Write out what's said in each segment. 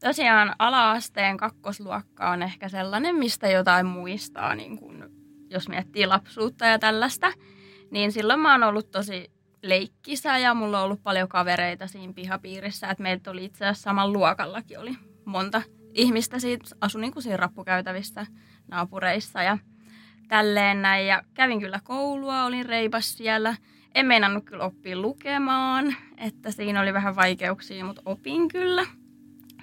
tosiaan ala-asteen kakkosluokka on ehkä sellainen, mistä jotain muistaa, niin kun, jos miettii lapsuutta ja tällaista. Niin silloin mä oon ollut tosi leikkisä ja mulla on ollut paljon kavereita siinä pihapiirissä. Että meiltä oli itse asiassa saman luokallakin oli monta ihmistä siitä, asui niin kuin siinä rappukäytävissä naapureissa ja tälleen näin. Ja kävin kyllä koulua, olin reipas siellä. En meinannut kyllä oppia lukemaan, että siinä oli vähän vaikeuksia, mutta opin kyllä –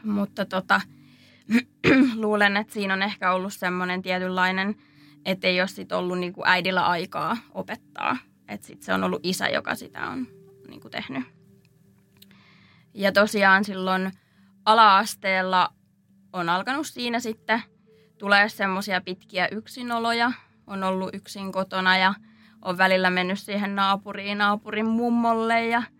mutta tota, luulen, että siinä on ehkä ollut semmoinen tietynlainen, että ei ole sit ollut niinku äidillä aikaa opettaa. Että sit se on ollut isä, joka sitä on niinku tehnyt. Ja tosiaan silloin ala-asteella on alkanut siinä sitten tulee semmoisia pitkiä yksinoloja. On ollut yksin kotona ja on välillä mennyt siihen naapuriin, naapurin mummolle ja –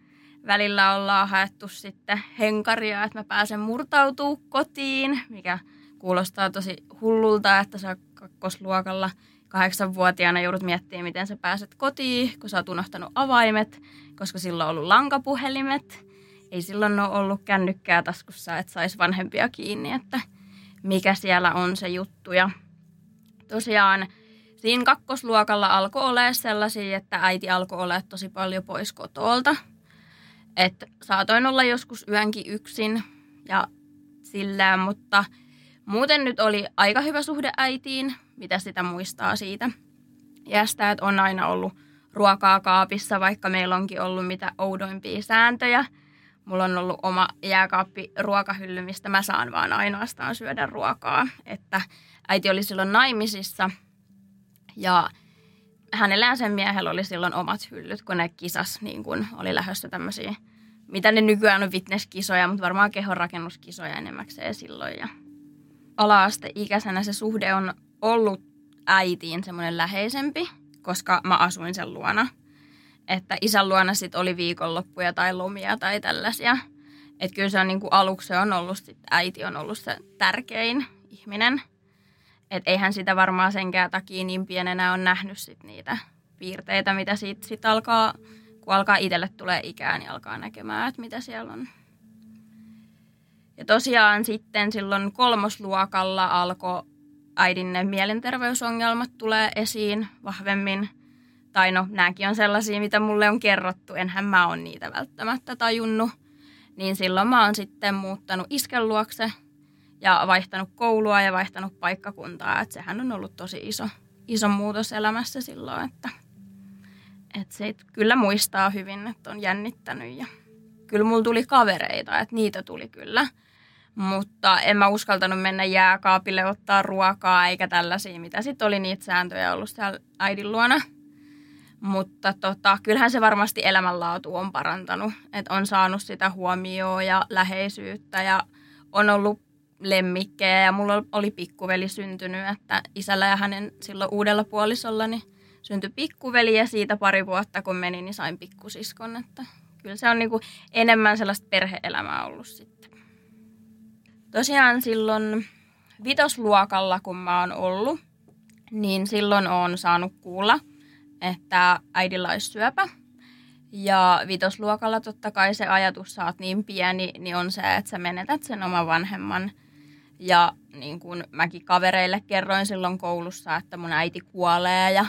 välillä ollaan haettu sitten henkaria, että mä pääsen murtautuu kotiin, mikä kuulostaa tosi hullulta, että sä kakkosluokalla kahdeksanvuotiaana joudut miettimään, miten sä pääset kotiin, kun sä oot unohtanut avaimet, koska silloin on ollut lankapuhelimet. Ei silloin ole ollut kännykkää taskussa, että sais vanhempia kiinni, että mikä siellä on se juttu. Ja tosiaan siinä kakkosluokalla alkoi olla sellaisia, että äiti alkoi olla tosi paljon pois kotolta – että saatoin olla joskus yönkin yksin ja sillä, mutta muuten nyt oli aika hyvä suhde äitiin, mitä sitä muistaa siitä iästä, että on aina ollut ruokaa kaapissa, vaikka meillä onkin ollut mitä oudoimpia sääntöjä. Mulla on ollut oma jääkaappi ruokahylly, mistä mä saan vaan ainoastaan syödä ruokaa. Että äiti oli silloin naimisissa ja hänellä ja sen miehellä oli silloin omat hyllyt, kun ne kisas, niin kun oli lähdössä tämmöisiä, mitä ne nykyään on fitnesskisoja, mutta varmaan kehonrakennuskisoja enemmäkseen silloin. Ja ala-asteikäisenä se suhde on ollut äitiin semmoinen läheisempi, koska mä asuin sen luona. Että isän luona sit oli viikonloppuja tai lomia tai tällaisia. Että kyllä se on niin kuin aluksi se on ollut, sit äiti on ollut se tärkein ihminen – että eihän sitä varmaan senkään takia niin pienenä on nähnyt sit niitä piirteitä, mitä siitä sit alkaa, kun alkaa itselle tulee ikää, niin alkaa näkemään, että mitä siellä on. Ja tosiaan sitten silloin kolmosluokalla alkoi äidin ne mielenterveysongelmat tulee esiin vahvemmin. Tai no, nämäkin on sellaisia, mitä mulle on kerrottu. Enhän mä ole niitä välttämättä tajunnut. Niin silloin mä oon sitten muuttanut isken luokse – ja vaihtanut koulua ja vaihtanut paikkakuntaa. Että sehän on ollut tosi iso, iso muutos elämässä silloin, että, että se kyllä muistaa hyvin, että on jännittänyt ja kyllä mulla tuli kavereita, että niitä tuli kyllä. Mutta en mä uskaltanut mennä jääkaapille ottaa ruokaa eikä tällaisia, mitä sitten oli niitä sääntöjä ollut siellä äidin luona. Mutta tota, kyllähän se varmasti elämänlaatu on parantanut, että on saanut sitä huomioon ja läheisyyttä ja on ollut lemmikkejä ja mulla oli pikkuveli syntynyt, että isällä ja hänen silloin uudella puolisolla niin syntyi pikkuveli ja siitä pari vuotta kun meni, niin sain pikkusiskon, että kyllä se on niin kuin enemmän sellaista perheelämää ollut sitten. Tosiaan silloin vitosluokalla, kun mä oon ollut, niin silloin on saanut kuulla, että äidillä olisi syöpä. Ja vitosluokalla totta kai se ajatus, saat niin pieni, niin on se, että sä menetät sen oman vanhemman – ja niin kuin mäkin kavereille kerroin silloin koulussa, että mun äiti kuolee ja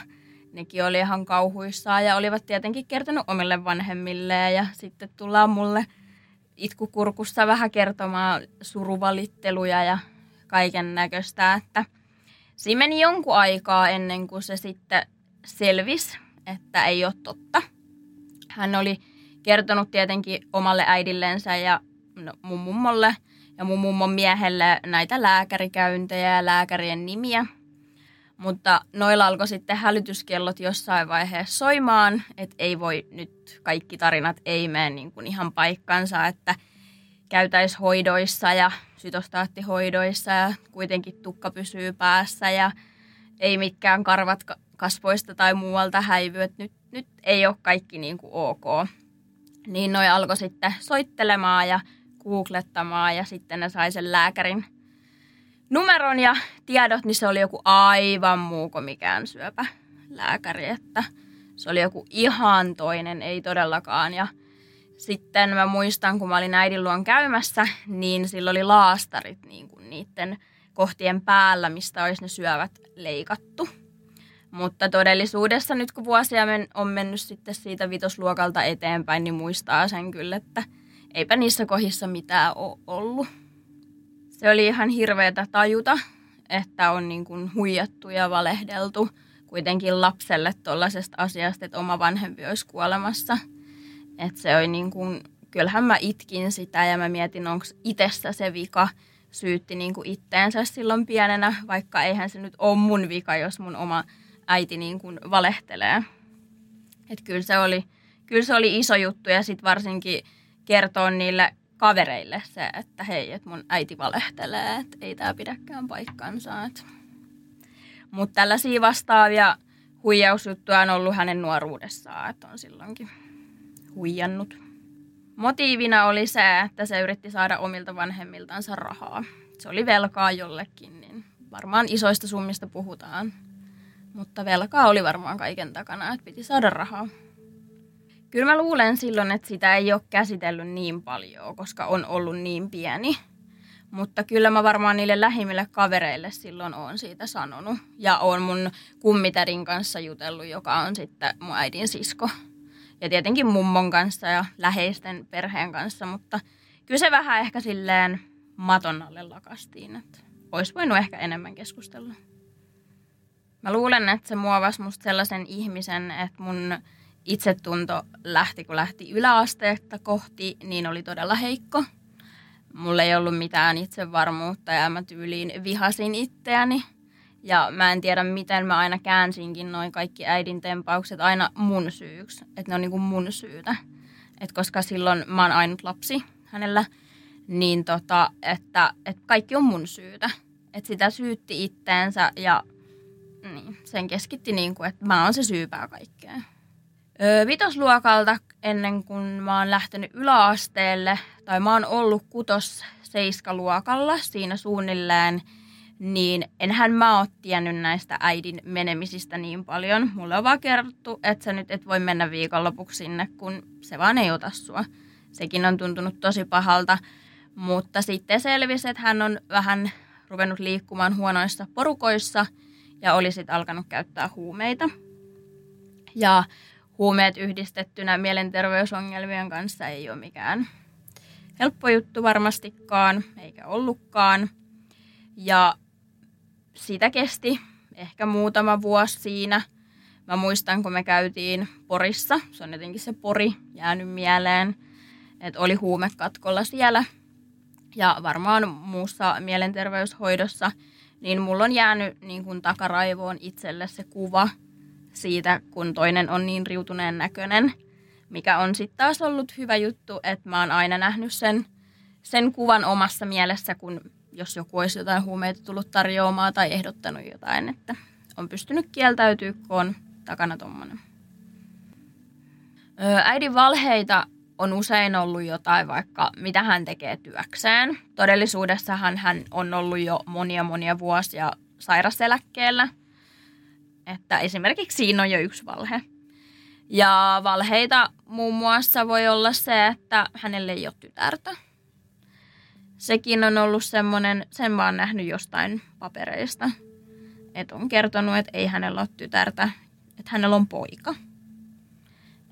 nekin oli ihan kauhuissaan ja olivat tietenkin kertonut omille vanhemmilleen ja sitten tullaan mulle itkukurkussa vähän kertomaan suruvalitteluja ja kaiken näköistä, että siinä meni jonkun aikaa ennen kuin se sitten selvisi, että ei ole totta. Hän oli kertonut tietenkin omalle äidillensä ja no, mun mummolle ja mun mummon miehelle näitä lääkärikäyntejä ja lääkärien nimiä. Mutta noilla alkoi sitten hälytyskellot jossain vaiheessa soimaan, että ei voi nyt kaikki tarinat ei mene niin kuin ihan paikkansa, että käytäis hoidoissa ja sytostaattihoidoissa ja kuitenkin tukka pysyy päässä ja ei mitkään karvat kasvoista tai muualta häivy, että nyt, nyt ei ole kaikki niin kuin ok. Niin noi alkoi sitten soittelemaan ja googlettamaan ja sitten ne sai sen lääkärin numeron ja tiedot, niin se oli joku aivan muu kuin mikään syöpälääkäri, että se oli joku ihan toinen, ei todellakaan. Ja sitten mä muistan, kun mä olin äidin luon käymässä, niin sillä oli laastarit niin kuin niiden kohtien päällä, mistä olisi ne syövät leikattu. Mutta todellisuudessa nyt kun vuosia on mennyt sitten siitä vitosluokalta eteenpäin, niin muistaa sen kyllä, että eipä niissä kohdissa mitään ole ollut. Se oli ihan hirveätä tajuta, että on niin kuin huijattu ja valehdeltu kuitenkin lapselle tuollaisesta asiasta, että oma vanhempi olisi kuolemassa. Että se oli niin kuin, kyllähän mä itkin sitä ja mä mietin, onko itsessä se vika, syytti niin kuin itteensä silloin pienenä, vaikka eihän se nyt ole mun vika, jos mun oma äiti niin kuin valehtelee. Että kyllä se oli, kyllä se oli iso juttu ja sitten varsinkin kertoa niille kavereille se, että hei, että mun äiti valehtelee, että ei tämä pidäkään paikkansa. Mutta tällaisia vastaavia huijausjuttuja on ollut hänen nuoruudessaan, että on silloinkin huijannut. Motiivina oli se, että se yritti saada omilta vanhemmiltansa rahaa. Se oli velkaa jollekin, niin varmaan isoista summista puhutaan. Mutta velkaa oli varmaan kaiken takana, että piti saada rahaa. Kyllä mä luulen silloin, että sitä ei ole käsitellyt niin paljon, koska on ollut niin pieni. Mutta kyllä mä varmaan niille lähimmille kavereille silloin on siitä sanonut. Ja on mun kummitärin kanssa jutellut, joka on sitten mun äidin sisko. Ja tietenkin mummon kanssa ja läheisten perheen kanssa, mutta kyllä se vähän ehkä silleen maton alle lakastiin, että olisi voinut ehkä enemmän keskustella. Mä luulen, että se muovasi musta sellaisen ihmisen, että mun itsetunto lähti, kun lähti yläasteetta kohti, niin oli todella heikko. Mulla ei ollut mitään itsevarmuutta ja mä tyyliin vihasin itseäni. Ja mä en tiedä, miten mä aina käänsinkin noin kaikki äidin tempaukset aina mun syyksi. Että ne on niinku mun syytä. Et koska silloin mä oon ainut lapsi hänellä, niin tota, että, että kaikki on mun syytä. Että sitä syytti itteensä ja niin, sen keskitti niin kuin, että mä oon se syypää kaikkeen. Öö, vitosluokalta ennen kuin mä oon lähtenyt yläasteelle, tai mä oon ollut kutos seiskaluokalla siinä suunnilleen, niin enhän mä oo tiennyt näistä äidin menemisistä niin paljon. Mulle on vaan kerrottu, että sä nyt et voi mennä viikonlopuksi sinne, kun se vaan ei ota sua. Sekin on tuntunut tosi pahalta, mutta sitten selvisi, että hän on vähän ruvennut liikkumaan huonoissa porukoissa ja oli sitten alkanut käyttää huumeita. Ja huumeet yhdistettynä mielenterveysongelmien kanssa ei ole mikään helppo juttu varmastikaan, eikä ollutkaan. Ja sitä kesti ehkä muutama vuosi siinä. Mä muistan, kun me käytiin Porissa, se on jotenkin se Pori jäänyt mieleen, että oli huumekatkolla siellä. Ja varmaan muussa mielenterveyshoidossa, niin mulla on jäänyt niin kuin takaraivoon itselle se kuva – siitä, kun toinen on niin riutuneen näköinen, mikä on sitten taas ollut hyvä juttu, että mä oon aina nähnyt sen, sen kuvan omassa mielessä, kun jos joku olisi jotain huumeita tullut tarjoamaan tai ehdottanut jotain, että on pystynyt kieltäytyä, kun on takana tommonen. Äidin valheita on usein ollut jotain vaikka, mitä hän tekee työkseen. Todellisuudessahan hän on ollut jo monia monia vuosia sairaseläkkeellä – että esimerkiksi siinä on jo yksi valhe. Ja valheita muun muassa voi olla se, että hänelle ei ole tytärtä. Sekin on ollut semmoinen, sen oon nähnyt jostain papereista. Että on kertonut, että ei hänellä ole tytärtä, että hänellä on poika.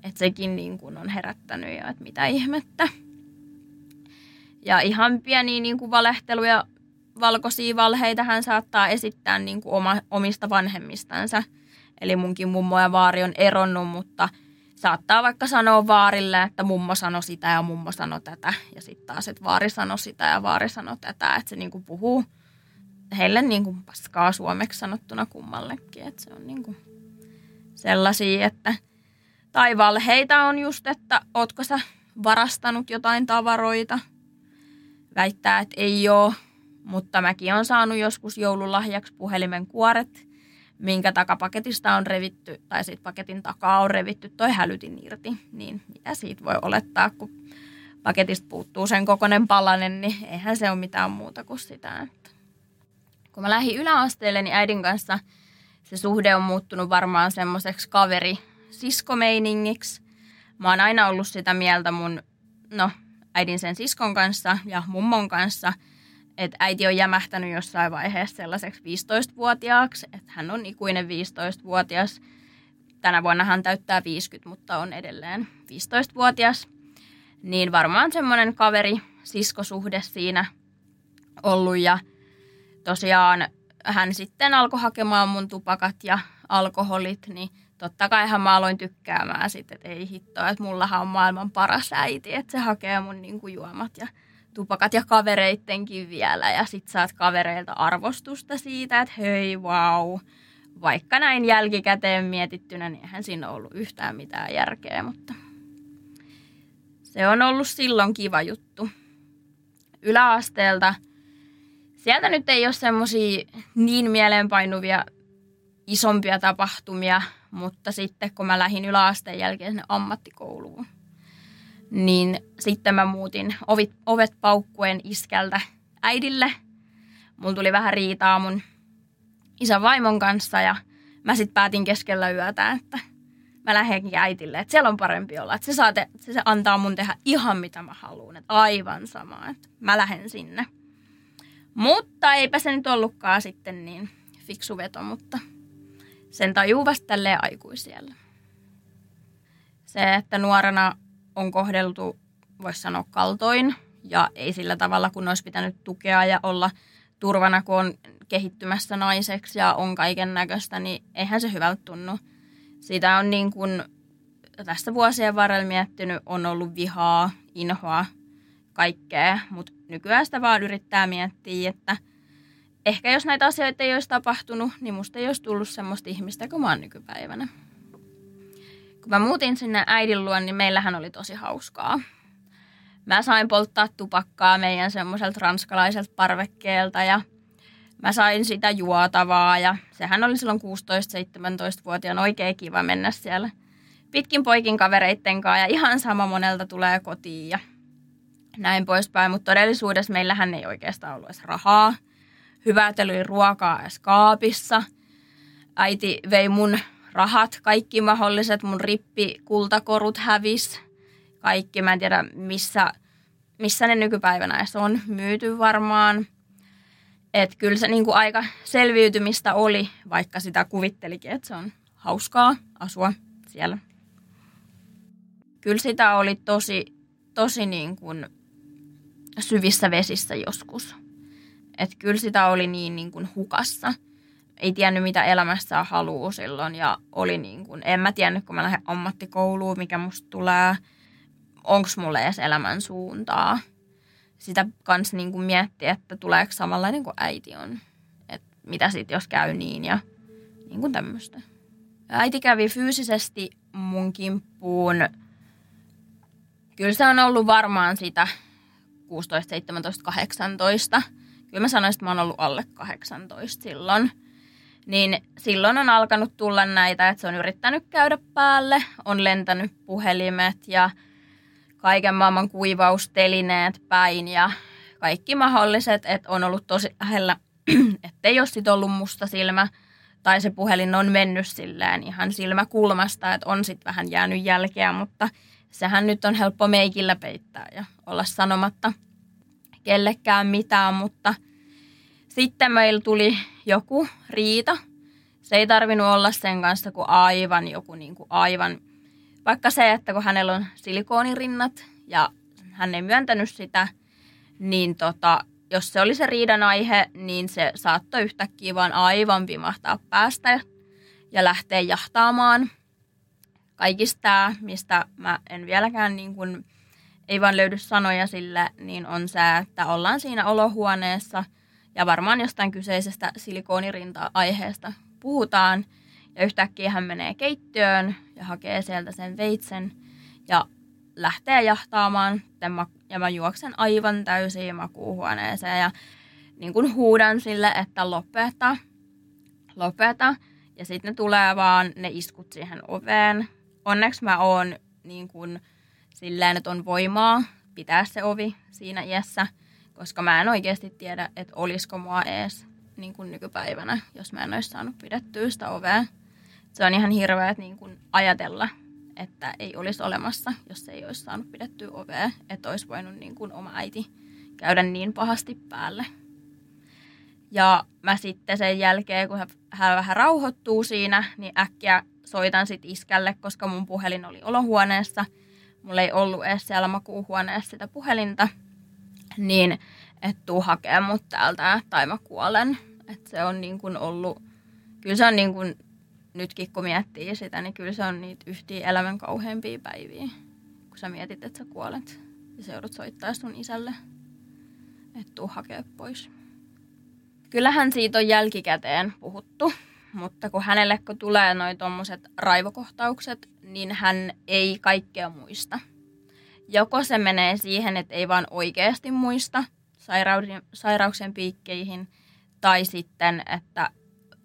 Että sekin niin kuin on herättänyt jo, että mitä ihmettä. Ja ihan pieniä niin kuin valehteluja, valkoisia valheita hän saattaa esittää niin kuin oma, omista vanhemmistansa. Eli munkin mummo ja vaari on eronnut, mutta saattaa vaikka sanoa vaarille, että mummo sanoi sitä ja mummo sanoi tätä. Ja sitten taas, että vaari sanoi sitä ja vaari sanoi tätä. Että se niin kuin puhuu heille niin kuin paskaa suomeksi sanottuna kummallekin. Että se on niin kuin sellaisia, että tai valheita on just, että ootko sä varastanut jotain tavaroita. Väittää, että ei ole, mutta mäkin on saanut joskus joululahjaksi puhelimen kuoret, minkä takapaketista on revitty, tai siitä paketin takaa on revitty toi hälytin irti. Niin mitä siitä voi olettaa, kun paketista puuttuu sen kokoinen palanen, niin eihän se ole mitään muuta kuin sitä. Että. Kun mä lähdin yläasteelle, niin äidin kanssa se suhde on muuttunut varmaan semmoiseksi kaveri siskomeiningiksi. Mä oon aina ollut sitä mieltä mun, no, äidin sen siskon kanssa ja mummon kanssa, että äiti on jämähtänyt jossain vaiheessa sellaiseksi 15-vuotiaaksi, että hän on ikuinen 15-vuotias. Tänä vuonna hän täyttää 50, mutta on edelleen 15-vuotias. Niin varmaan semmoinen kaveri, siskosuhde siinä ollut ja tosiaan hän sitten alkoi hakemaan mun tupakat ja alkoholit, niin totta kaihan mä aloin tykkäämään sitten, että ei hittoa, että mullahan on maailman paras äiti, että se hakee mun niin kuin juomat ja tupakat ja kavereittenkin vielä. Ja sit saat kavereilta arvostusta siitä, että hei, wow. Vaikka näin jälkikäteen mietittynä, niin eihän siinä ollut yhtään mitään järkeä, mutta se on ollut silloin kiva juttu. Yläasteelta, sieltä nyt ei ole semmoisia niin mieleenpainuvia isompia tapahtumia, mutta sitten kun mä lähdin yläasteen jälkeen sinne ammattikouluun, niin sitten mä muutin ovit, ovet paukkuen iskältä äidille. Mulla tuli vähän riitaa mun isän vaimon kanssa ja mä sitten päätin keskellä yötä, että mä lähdenkin äitille, että siellä on parempi olla. Että se, saa te, se antaa mun tehdä ihan mitä mä haluan, että aivan sama, että mä lähden sinne. Mutta eipä se nyt ollutkaan sitten niin fiksu veto, mutta – sen tajuu vasta tälleen aikuisiellä. Se, että nuorena on kohdeltu, voisi sanoa kaltoin, ja ei sillä tavalla, kun olisi pitänyt tukea ja olla turvana, kun on kehittymässä naiseksi ja on kaiken näköistä, niin eihän se hyvältä tunnu. Sitä on niin kuin tässä vuosien varrella miettinyt, on ollut vihaa, inhoa, kaikkea, mutta nykyään sitä vaan yrittää miettiä, että – ehkä jos näitä asioita ei olisi tapahtunut, niin musta ei olisi tullut semmoista ihmistä kuin mä oon nykypäivänä. Kun mä muutin sinne äidin luon, niin meillähän oli tosi hauskaa. Mä sain polttaa tupakkaa meidän semmoiselta ranskalaiselta parvekkeelta ja mä sain sitä juotavaa ja sehän oli silloin 16-17-vuotiaan oikein kiva mennä siellä pitkin poikin kavereitten kanssa ja ihan sama monelta tulee kotiin ja näin poispäin. Mutta todellisuudessa meillähän ei oikeastaan ollut edes rahaa – hyvät oli ruokaa edes kaapissa. Äiti vei mun rahat, kaikki mahdolliset, mun rippi, kultakorut hävis. Kaikki, mä en tiedä missä, missä ne nykypäivänä edes on myyty varmaan. Että kyllä se niinku aika selviytymistä oli, vaikka sitä kuvittelikin, että se on hauskaa asua siellä. Kyllä sitä oli tosi, tosi niin kuin syvissä vesissä joskus. Että kyllä sitä oli niin, niin kuin hukassa. Ei tiennyt, mitä elämässä haluaa silloin ja oli niin kuin, en mä tiennyt, kun mä lähden ammattikouluun, mikä musta tulee, onko mulle edes elämän suuntaa. Sitä kans niin kuin mietti, että tuleeko samanlainen kuin äiti on. Että mitä sitten, jos käy niin ja niin kuin tämmöistä. Äiti kävi fyysisesti mun kimppuun. Kyllä se on ollut varmaan sitä 16, 17, 18 kyllä mä sanoisin, että mä oon ollut alle 18 silloin. Niin silloin on alkanut tulla näitä, että se on yrittänyt käydä päälle, on lentänyt puhelimet ja kaiken maailman kuivaustelineet päin ja kaikki mahdolliset, että on ollut tosi lähellä, ettei ole sit ollut musta silmä tai se puhelin on mennyt silleen ihan silmäkulmasta, että on sitten vähän jäänyt jälkeä, mutta sehän nyt on helppo meikillä peittää ja olla sanomatta kellekään mitään, mutta sitten meillä tuli joku riita. Se ei tarvinnut olla sen kanssa kuin aivan joku niin kuin aivan, vaikka se, että kun hänellä on silikoonirinnat ja hän ei myöntänyt sitä, niin tota, jos se oli se riidan aihe, niin se saattoi yhtäkkiä vaan aivan vimahtaa päästä ja lähteä jahtaamaan. Kaikista mistä mä en vieläkään niin kuin, ei vaan löydy sanoja sille, niin on se, että ollaan siinä olohuoneessa ja varmaan jostain kyseisestä silikoonirinta-aiheesta puhutaan. Ja yhtäkkiä hän menee keittiöön ja hakee sieltä sen veitsen ja lähtee jahtaamaan. Ja mä juoksen aivan täysin makuuhuoneeseen ja niin kuin huudan sille, että lopeta, lopeta. Ja sitten ne tulee vaan ne iskut siihen oveen. Onneksi mä oon niin kuin silleen, että on voimaa pitää se ovi siinä iässä, koska mä en oikeasti tiedä, että olisiko mua ees niin kuin nykypäivänä, jos mä en olisi saanut pidettyä sitä ovea. Se on ihan hirveä niin kuin ajatella, että ei olisi olemassa, jos ei olisi saanut pidettyä ovea, että olisi voinut niin kuin oma äiti käydä niin pahasti päälle. Ja mä sitten sen jälkeen, kun hän vähän rauhoittuu siinä, niin äkkiä soitan sitten iskälle, koska mun puhelin oli olohuoneessa. Mulla ei ollut edes siellä makuuhuoneessa sitä puhelinta. Niin, että tuu hakea mut täältä tai mä kuolen. Että se on niin kuin ollut, kyllä se on niin kuin, nytkin kun miettii sitä, niin kyllä se on niitä yhtiä elämän kauheimpia päiviä. Kun sä mietit, että sä kuolet ja sä joudut soittaa sun isälle, että tuu hakea pois. Kyllähän siitä on jälkikäteen puhuttu, mutta kun hänelle kun tulee noin tuommoiset raivokohtaukset, niin hän ei kaikkea muista. Joko se menee siihen, että ei vaan oikeasti muista sairauden, sairauksen piikkeihin, tai sitten, että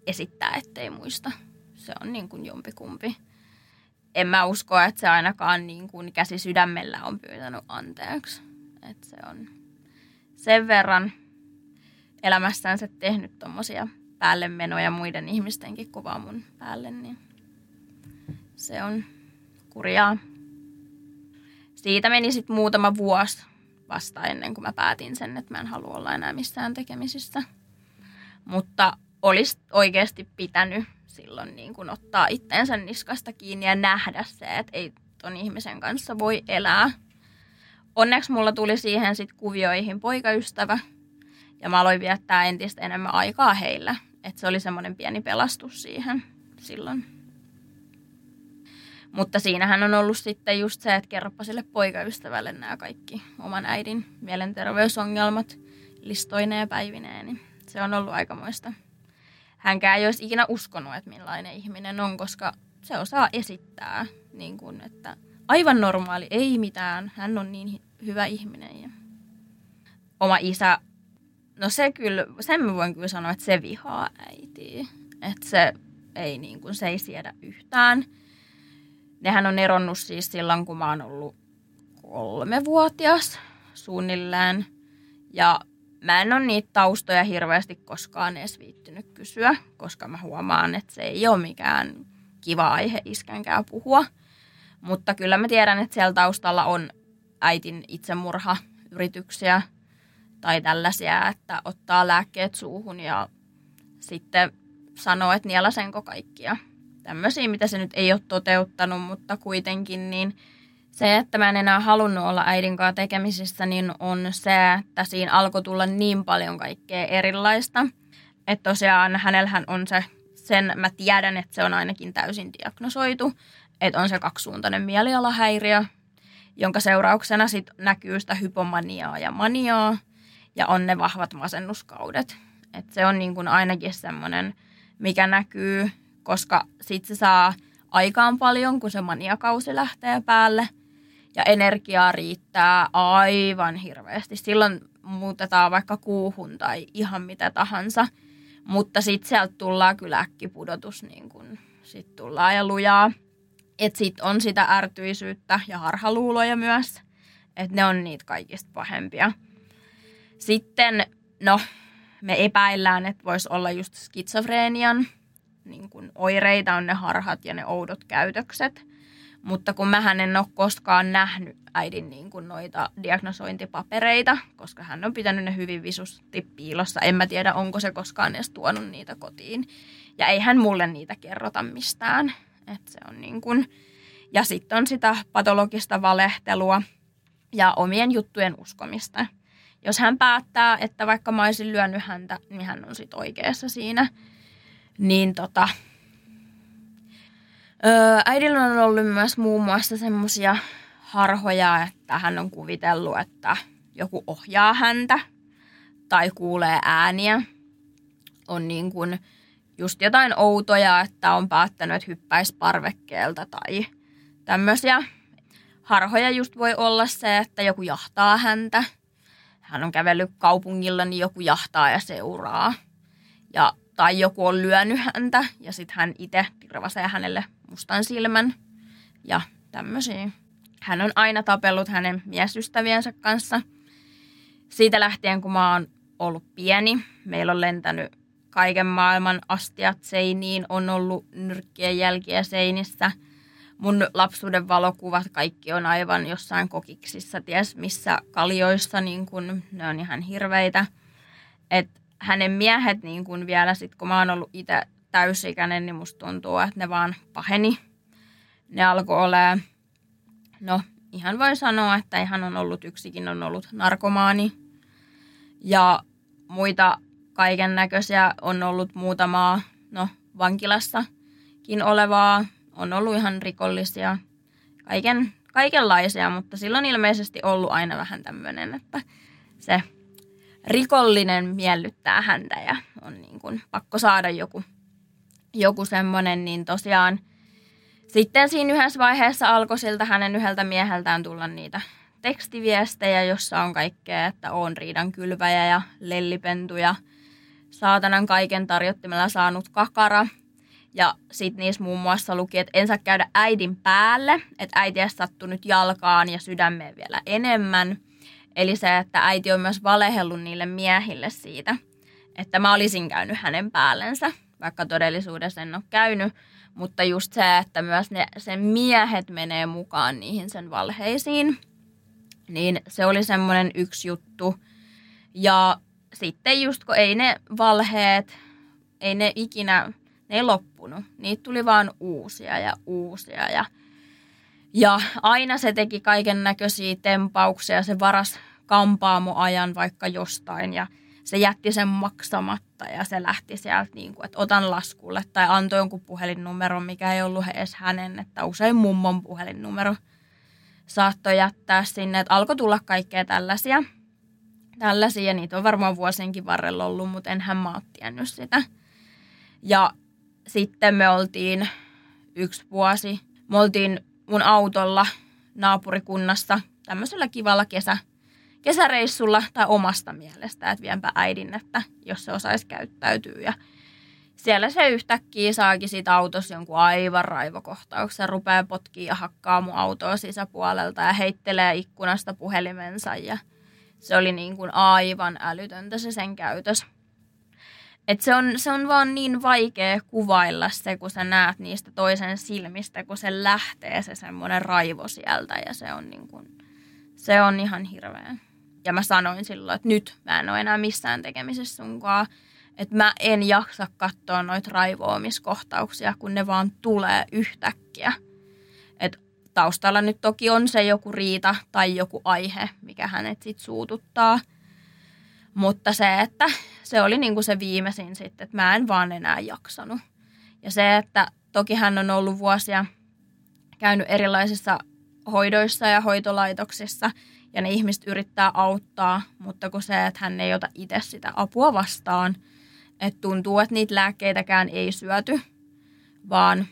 esittää, ettei muista. Se on niin kuin jompikumpi. En mä usko, että se ainakaan niin kuin käsi sydämellä on pyytänyt anteeksi. Että se on sen verran elämässänsä tehnyt tuommoisia päällemenoja muiden ihmistenkin kuvaa mun päälle, niin se on kurjaa. Siitä meni sitten muutama vuosi vasta ennen kuin mä päätin sen, että mä en halua olla enää missään tekemisissä. Mutta olisi oikeasti pitänyt silloin niin kuin ottaa itteensä niskasta kiinni ja nähdä se, että ei ton ihmisen kanssa voi elää. Onneksi mulla tuli siihen sitten kuvioihin poikaystävä, ja mä aloin viettää entistä enemmän aikaa heillä. Että se oli semmoinen pieni pelastus siihen silloin. Mutta siinähän on ollut sitten just se, että kerropa sille poikaystävälle nämä kaikki oman äidin mielenterveysongelmat listoineen ja päivineen. Niin se on ollut aikamoista. Hänkään ei olisi ikinä uskonut, että millainen ihminen on, koska se osaa esittää, niin kuin, että aivan normaali, ei mitään, hän on niin hyvä ihminen. Ja oma isä No se kyllä, sen mä voin kyllä sanoa, että se vihaa äitiä. Että se ei, niin kuin, se ei siedä yhtään. Nehän on eronnut siis silloin, kun mä oon ollut kolmevuotias suunnilleen. Ja mä en ole niitä taustoja hirveästi koskaan edes viittynyt kysyä, koska mä huomaan, että se ei ole mikään kiva aihe iskänkään puhua. Mutta kyllä mä tiedän, että siellä taustalla on äitin itsemurha yrityksiä – tai tällaisia, että ottaa lääkkeet suuhun ja sitten sanoo, että nielasenko kaikkia. Tämmöisiä, mitä se nyt ei ole toteuttanut, mutta kuitenkin niin se, että mä en enää halunnut olla äidin kanssa tekemisissä, niin on se, että siinä alkoi tulla niin paljon kaikkea erilaista. Että tosiaan hänellähän on se, sen mä tiedän, että se on ainakin täysin diagnosoitu, että on se kaksisuuntainen mielialahäiriö, jonka seurauksena sit näkyy sitä hypomaniaa ja maniaa – ja on ne vahvat masennuskaudet. Et se on niin kuin ainakin semmoinen, mikä näkyy, koska sit se saa aikaan paljon, kun se maniakausi lähtee päälle ja energiaa riittää aivan hirveästi. Silloin muutetaan vaikka kuuhun tai ihan mitä tahansa, mutta sitten sieltä tullaan kyllä äkkipudotus, niin kun sit tullaan ja lujaa. Että sitten on sitä ärtyisyyttä ja harhaluuloja myös, että ne on niitä kaikista pahempia. Sitten, no, me epäillään, että voisi olla just skitsofreenian niin kuin oireita on ne harhat ja ne oudot käytökset. Mutta kun mä en ole koskaan nähnyt äidin niin kuin noita diagnosointipapereita, koska hän on pitänyt ne hyvin visusti piilossa. En mä tiedä, onko se koskaan edes tuonut niitä kotiin. Ja ei hän mulle niitä kerrota mistään. Et se on niin kuin... Ja sitten on sitä patologista valehtelua ja omien juttujen uskomista – jos hän päättää, että vaikka mä olisin lyönyt häntä, niin hän on sitten oikeassa siinä. Niin tota, öö, äidillä on ollut myös muun muassa semmoisia harhoja, että hän on kuvitellut, että joku ohjaa häntä tai kuulee ääniä. On niin kuin just jotain outoja, että on päättänyt, että hyppäisi parvekkeelta tai tämmöisiä. Harhoja just voi olla se, että joku jahtaa häntä. Hän on kävellyt kaupungilla, niin joku jahtaa ja seuraa. Ja, tai joku on lyönyt häntä ja sitten hän itse tirvasee hänelle mustan silmän ja tämmöisiä. Hän on aina tapellut hänen miesystäviensä kanssa. Siitä lähtien, kun mä oon ollut pieni, meillä on lentänyt kaiken maailman astiat seiniin, on ollut nyrkkien jälkiä seinissä. Mun lapsuuden valokuvat kaikki on aivan jossain kokiksissa, ties missä kaljoissa, niin kun, ne on ihan hirveitä. Et hänen miehet niin kun vielä sit, kun mä oon ollut itse täysikäinen, niin musta tuntuu, että ne vaan paheni. Ne alkoi olemaan, no ihan voi sanoa, että ihan on ollut yksikin on ollut narkomaani. Ja muita kaiken näköisiä on ollut muutamaa, no vankilassakin olevaa, on ollut ihan rikollisia, kaiken, kaikenlaisia, mutta silloin ilmeisesti ollut aina vähän tämmöinen, että se rikollinen miellyttää häntä ja on niin kuin pakko saada joku, joku semmoinen, niin tosiaan sitten siinä yhdessä vaiheessa alkoi siltä hänen yhdeltä mieheltään tulla niitä tekstiviestejä, jossa on kaikkea, että on riidan kylväjä ja lellipentuja – saatanan kaiken tarjottimella saanut kakara. Ja sitten niissä muun muassa luki, että en saa käydä äidin päälle, että äiti on sattunut jalkaan ja sydämeen vielä enemmän. Eli se, että äiti on myös valehellut niille miehille siitä, että mä olisin käynyt hänen päällensä, vaikka todellisuudessa en ole käynyt. Mutta just se, että myös ne, sen miehet menee mukaan niihin sen valheisiin, niin se oli semmoinen yksi juttu. Ja sitten just kun ei ne valheet, ei ne ikinä, ne ei loppunut. Niitä tuli vaan uusia ja uusia ja, ja aina se teki kaiken näköisiä tempauksia. Se varas kampaamoajan vaikka jostain ja se jätti sen maksamatta ja se lähti sieltä niin kuin, että otan laskulle tai antoi jonkun puhelinnumeron, mikä ei ollut edes hänen, että usein mummon puhelinnumero saattoi jättää sinne, että alkoi tulla kaikkea tällaisia – tällaisia ja niitä on varmaan vuosienkin varrella ollut, mutta enhän mä ole tiennyt sitä. Ja sitten me oltiin yksi vuosi, me oltiin mun autolla naapurikunnassa tämmöisellä kivalla kesä, kesäreissulla tai omasta mielestä, että vienpä äidin, että jos se osaisi käyttäytyä. Ja siellä se yhtäkkiä saakin siitä autossa jonkun aivan raivokohtauksen, rupeaa potkii ja hakkaa mun autoa sisäpuolelta ja heittelee ikkunasta puhelimensa ja – se oli niin kuin aivan älytöntä se sen käytös. Et se, on, se on vaan niin vaikea kuvailla se, kun sä näet niistä toisen silmistä, kun se lähtee se semmoinen raivo sieltä ja se on, niin kuin, se on ihan hirveä. Ja mä sanoin silloin, että nyt mä en ole enää missään tekemisessä sunkaan. Että mä en jaksa katsoa noita raivoamiskohtauksia, kun ne vaan tulee yhtäkkiä. Että taustalla nyt toki on se joku riita tai joku aihe, mikä hänet sitten suututtaa. Mutta se, että se oli niin kuin se viimeisin sitten, että mä en vaan enää jaksanut. Ja se, että toki hän on ollut vuosia käynyt erilaisissa hoidoissa ja hoitolaitoksissa ja ne ihmiset yrittää auttaa, mutta kun se, että hän ei ota itse sitä apua vastaan, että tuntuu, että niitä lääkkeitäkään ei syöty, vaan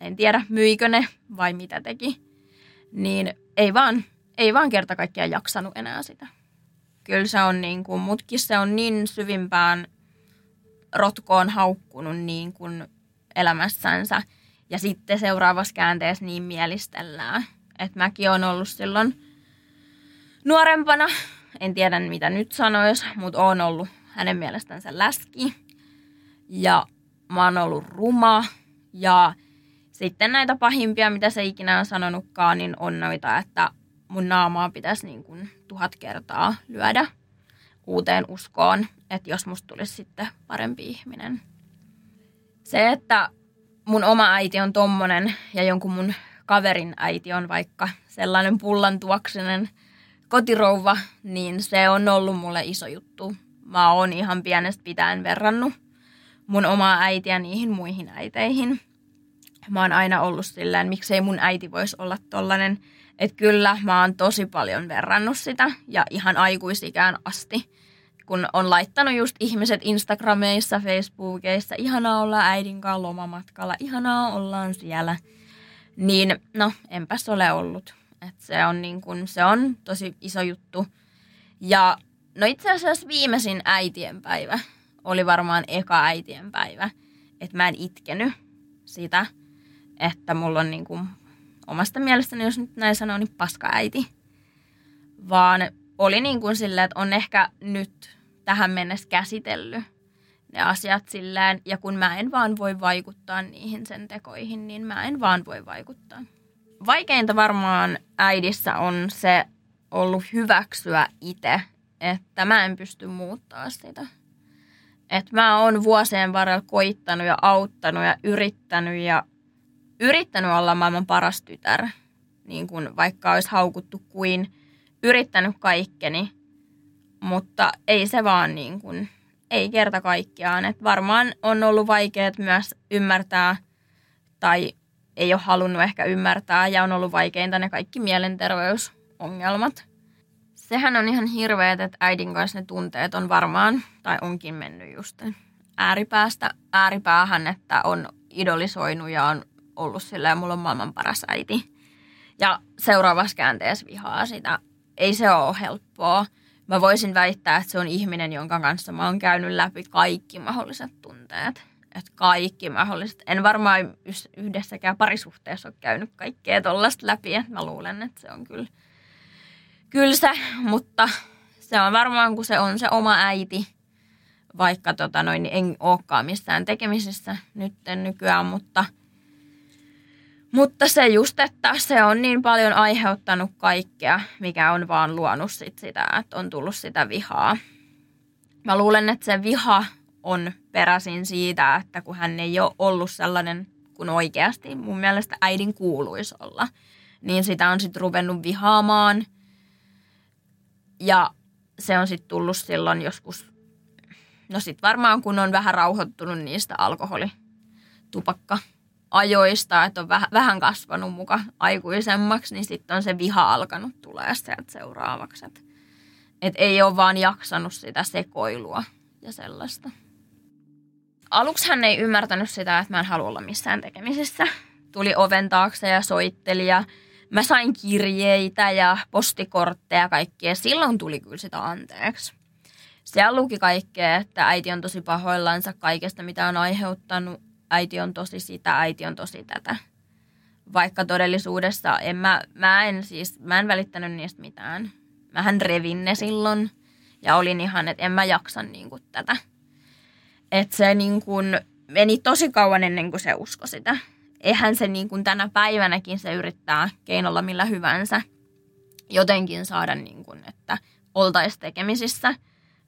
en tiedä myikö ne vai mitä teki, niin ei vaan, ei vaan kerta kaikkiaan jaksanut enää sitä. Kyllä se on niin kuin, mutkin se on niin syvimpään rotkoon haukkunut niin kuin elämässänsä. Ja sitten seuraavassa käänteessä niin mielistellään. Että mäkin on ollut silloin nuorempana, en tiedä mitä nyt sanois, mutta on ollut hänen mielestänsä läski. Ja mä oon ollut ruma ja sitten näitä pahimpia, mitä se ikinä on sanonutkaan, niin on noita, että mun naamaa pitäisi niin kuin tuhat kertaa lyödä uuteen uskoon, että jos musta tulisi sitten parempi ihminen. Se, että mun oma äiti on tommonen ja jonkun mun kaverin äiti on vaikka sellainen pullan tuoksinen kotirouva, niin se on ollut mulle iso juttu. Mä oon ihan pienestä pitäen verrannut mun omaa äitiä niihin muihin äiteihin. Mä oon aina ollut silleen, miksei mun äiti voisi olla tollanen. Että kyllä mä oon tosi paljon verrannut sitä ja ihan aikuisikään asti. Kun on laittanut just ihmiset Instagrameissa, Facebookeissa, ihanaa olla äidin kanssa lomamatkalla, ihanaa ollaan siellä. Niin no, enpäs ole ollut. Et se, on niin kun, se on tosi iso juttu. Ja no itse asiassa viimeisin äitienpäivä oli varmaan eka äitienpäivä. Että mä en itkenyt sitä, että mulla on niin kuin, omasta mielestäni, jos nyt näin sanoo, niin paska äiti. Vaan oli niin kuin silleen, että on ehkä nyt tähän mennessä käsitellyt ne asiat silleen. Ja kun mä en vaan voi vaikuttaa niihin sen tekoihin, niin mä en vaan voi vaikuttaa. Vaikeinta varmaan äidissä on se ollut hyväksyä itse, että mä en pysty muuttaa sitä. Että mä oon vuosien varrella koittanut ja auttanut ja yrittänyt ja yrittänyt olla maailman paras tytär. Niin kuin vaikka olisi haukuttu kuin yrittänyt kaikkeni, mutta ei se vaan niin kuin, ei kerta kaikkiaan. Et varmaan on ollut vaikeat myös ymmärtää tai ei ole halunnut ehkä ymmärtää ja on ollut vaikeinta ne kaikki mielenterveysongelmat. Sehän on ihan hirveet, että äidin kanssa ne tunteet on varmaan tai onkin mennyt just ääripäästä ääripäähän, että on idolisoinut ja on ollut silleen, mulla on maailman paras äiti. Ja seuraavassa käänteessä vihaa sitä. Ei se ole helppoa. Mä voisin väittää, että se on ihminen, jonka kanssa mä oon käynyt läpi kaikki mahdolliset tunteet. Että kaikki mahdolliset. En varmaan yhdessäkään parisuhteessa ole käynyt kaikkea tollasta läpi. Mä luulen, että se on kyllä, se. Mutta se on varmaan, kun se on se oma äiti. Vaikka tota noin, en olekaan missään tekemisissä nyt nykyään, mutta – mutta se just, että se on niin paljon aiheuttanut kaikkea, mikä on vaan luonut sit sitä, että on tullut sitä vihaa. Mä luulen, että se viha on peräisin siitä, että kun hän ei ole ollut sellainen kuin oikeasti mun mielestä äidin kuuluisi olla, niin sitä on sitten ruvennut vihaamaan. Ja se on sitten tullut silloin joskus, no sitten varmaan kun on vähän rauhoittunut niistä alkoholi, tupakka, ajoista, että on vähän, vähän kasvanut muka aikuisemmaksi, niin sitten on se viha alkanut tulee sieltä seuraavaksi. Että et ei ole vaan jaksanut sitä sekoilua ja sellaista. Aluksi hän ei ymmärtänyt sitä, että mä en halua olla missään tekemisissä. Tuli oven taakse ja soitteli ja mä sain kirjeitä ja postikortteja ja kaikkea. Silloin tuli kyllä sitä anteeksi. Siellä luki kaikkea, että äiti on tosi pahoillansa kaikesta, mitä on aiheuttanut äiti on tosi sitä, äiti on tosi tätä. Vaikka todellisuudessa en mä, mä en siis, mä en välittänyt niistä mitään. Mähän revin ne silloin ja olin ihan, että en mä jaksa niin kuin tätä. Että se niin kuin meni tosi kauan ennen kuin se usko sitä. Eihän se niin kuin tänä päivänäkin se yrittää keinolla millä hyvänsä jotenkin saada niin kuin, että oltaisiin tekemisissä.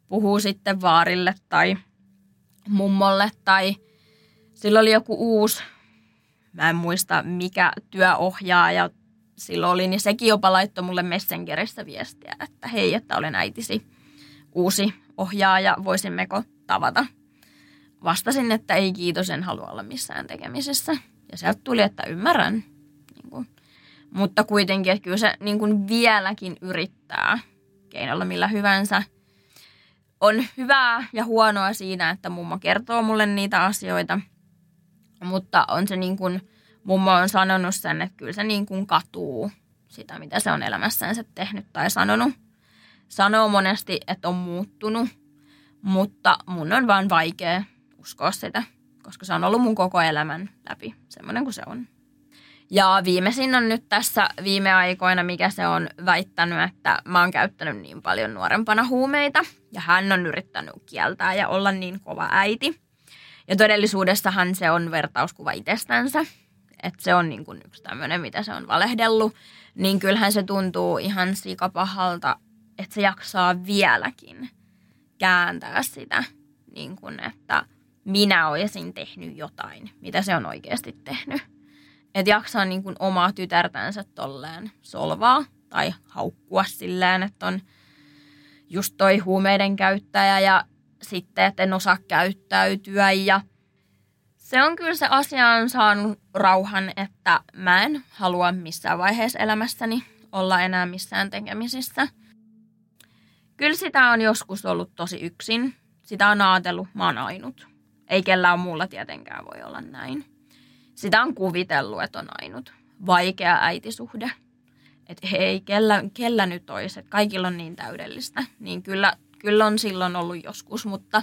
Puhuu sitten vaarille tai mummolle tai sillä oli joku uusi, mä en muista mikä työohjaaja silloin oli, niin sekin jopa laittoi mulle Messengerissä viestiä, että hei, että olen äitisi uusi ohjaaja, voisimmeko tavata. Vastasin, että ei kiitos, en halua olla missään tekemisessä. Ja sieltä tuli, että ymmärrän. Niin kuin. Mutta kuitenkin, että kyllä se niin kuin vieläkin yrittää keinolla millä hyvänsä. On hyvää ja huonoa siinä, että mummo kertoo mulle niitä asioita – mutta on se niin kuin, mummo on sanonut sen, että kyllä se niin kuin katuu sitä, mitä se on elämässänsä tehnyt tai sanonut. Sanoo monesti, että on muuttunut, mutta mun on vaan vaikea uskoa sitä, koska se on ollut mun koko elämän läpi, semmoinen kuin se on. Ja viimeisin on nyt tässä viime aikoina, mikä se on väittänyt, että mä oon käyttänyt niin paljon nuorempana huumeita. Ja hän on yrittänyt kieltää ja olla niin kova äiti. Ja todellisuudessahan se on vertauskuva itsestänsä. Että se on niin kuin yksi tämmöinen, mitä se on valehdellut. Niin kyllähän se tuntuu ihan sikapahalta, että se jaksaa vieläkin kääntää sitä, niin kuin, että minä olisin tehnyt jotain, mitä se on oikeasti tehnyt. Että jaksaa niin kuin omaa tytärtänsä tolleen solvaa tai haukkua silleen, että on just toi huumeiden käyttäjä ja sitten, että en osaa käyttäytyä ja se on kyllä se asia on saanut rauhan, että mä en halua missään vaiheessa elämässäni olla enää missään tekemisissä. Kyllä sitä on joskus ollut tosi yksin. Sitä on ajatellut, mä oon ainut. Ei kellään muulla tietenkään voi olla näin. Sitä on kuvitellut, että on ainut. Vaikea äitisuhde. Että hei, kellä, kellä nyt olisi, että kaikilla on niin täydellistä. Niin kyllä, kyllä on silloin ollut joskus, mutta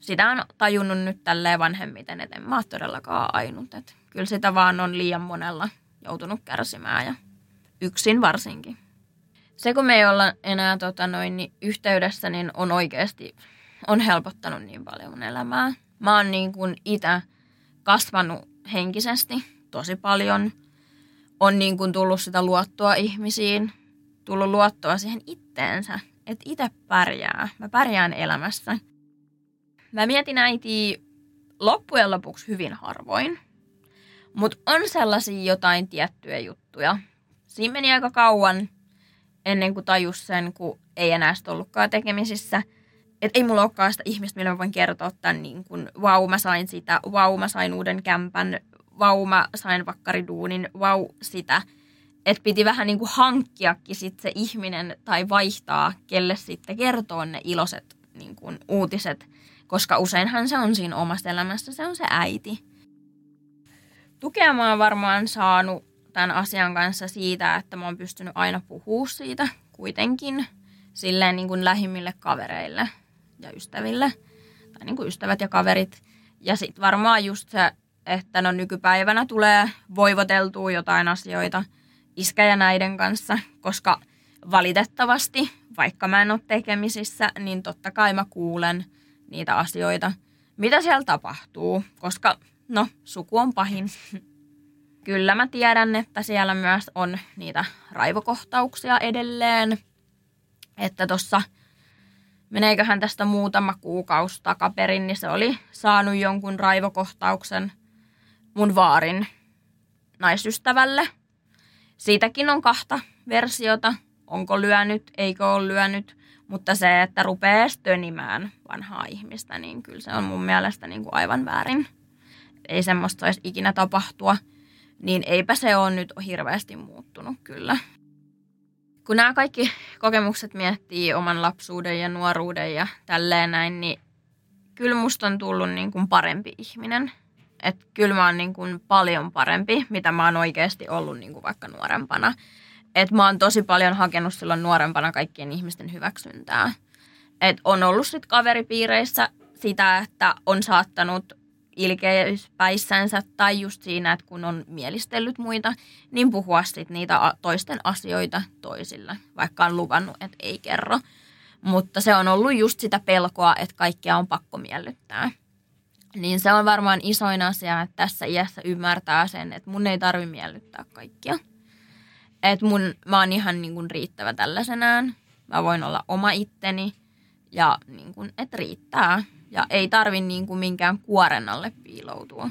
sitä on tajunnut nyt tälleen vanhemmiten, että en mä ole todellakaan ainut. Että kyllä sitä vaan on liian monella joutunut kärsimään ja yksin varsinkin. Se, kun me ei olla enää tota noin, niin yhteydessä, niin on oikeasti on helpottanut niin paljon mun elämää. Mä oon niin kuin itse kasvanut henkisesti tosi paljon. On niin kuin tullut sitä luottoa ihmisiin, tullut luottoa siihen itteensä, että itse pärjää. Mä pärjään elämässä. Mä mietin äitiä loppujen lopuksi hyvin harvoin, mutta on sellaisia jotain tiettyjä juttuja. Siinä meni aika kauan ennen kuin tajus sen, kun ei enää sitä ollutkaan tekemisissä. Että ei mulla olekaan sitä ihmistä, millä mä voin kertoa tämän niin kuin, vau mä sain sitä, vau mä sain uuden kämpän, vau mä sain vakkariduunin, vau sitä. Että piti vähän niin kuin hankkiakin sit se ihminen tai vaihtaa, kelle sitten kertoo ne iloiset niin kuin, uutiset. Koska useinhan se on siinä omassa elämässä, se on se äiti. Tukea mä oon varmaan saanut tämän asian kanssa siitä, että mä oon pystynyt aina puhua siitä kuitenkin silleen niin kuin lähimmille kavereille ja ystäville. Tai niin kuin ystävät ja kaverit. Ja sitten varmaan just se, että no nykypäivänä tulee voivoteltua jotain asioita iskä ja näiden kanssa, koska valitettavasti, vaikka mä en ole tekemisissä, niin totta kai mä kuulen niitä asioita, mitä siellä tapahtuu, koska no, suku on pahin. Kyllä mä tiedän, että siellä myös on niitä raivokohtauksia edelleen. Että tuossa, meneeköhän tästä muutama kuukausi takaperin, niin se oli saanut jonkun raivokohtauksen mun vaarin naisystävälle. Siitäkin on kahta versiota. Onko lyönyt, eikö ole lyönyt. Mutta se, että rupeaa tönimään vanhaa ihmistä, niin kyllä se on mun mielestä niin kuin aivan väärin. Ei semmoista saisi ikinä tapahtua – niin eipä se ole nyt hirveästi muuttunut kyllä. Kun nämä kaikki kokemukset miettii oman lapsuuden ja nuoruuden ja tälleen näin, niin kyllä musta on tullut niin kuin parempi ihminen. Että kyllä mä oon niin kuin paljon parempi, mitä mä oon oikeasti ollut niin kuin vaikka nuorempana. Että mä oon tosi paljon hakenut silloin nuorempana kaikkien ihmisten hyväksyntää. Että on ollut sitten kaveripiireissä sitä, että on saattanut ilkeyspäissänsä tai just siinä, että kun on mielistellyt muita, niin puhua sitten niitä toisten asioita toisille, vaikka on luvannut, että ei kerro. Mutta se on ollut just sitä pelkoa, että kaikkia on pakko miellyttää. Niin se on varmaan isoin asia, että tässä iässä ymmärtää sen, että mun ei tarvi miellyttää kaikkia. Että mun, mä oon ihan niin kuin riittävä tällaisenään. Mä voin olla oma itteni ja niin kuin, että riittää ja ei tarvi niin kuin minkään kuoren alle piiloutua.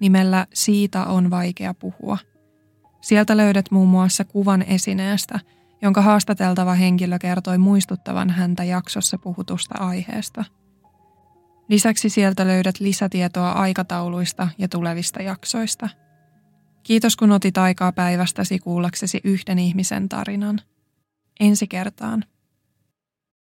nimellä Siitä on vaikea puhua. Sieltä löydät muun muassa kuvan esineestä, jonka haastateltava henkilö kertoi muistuttavan häntä jaksossa puhutusta aiheesta. Lisäksi sieltä löydät lisätietoa aikatauluista ja tulevista jaksoista. Kiitos kun otit aikaa päivästäsi kuullaksesi yhden ihmisen tarinan. Ensi kertaan.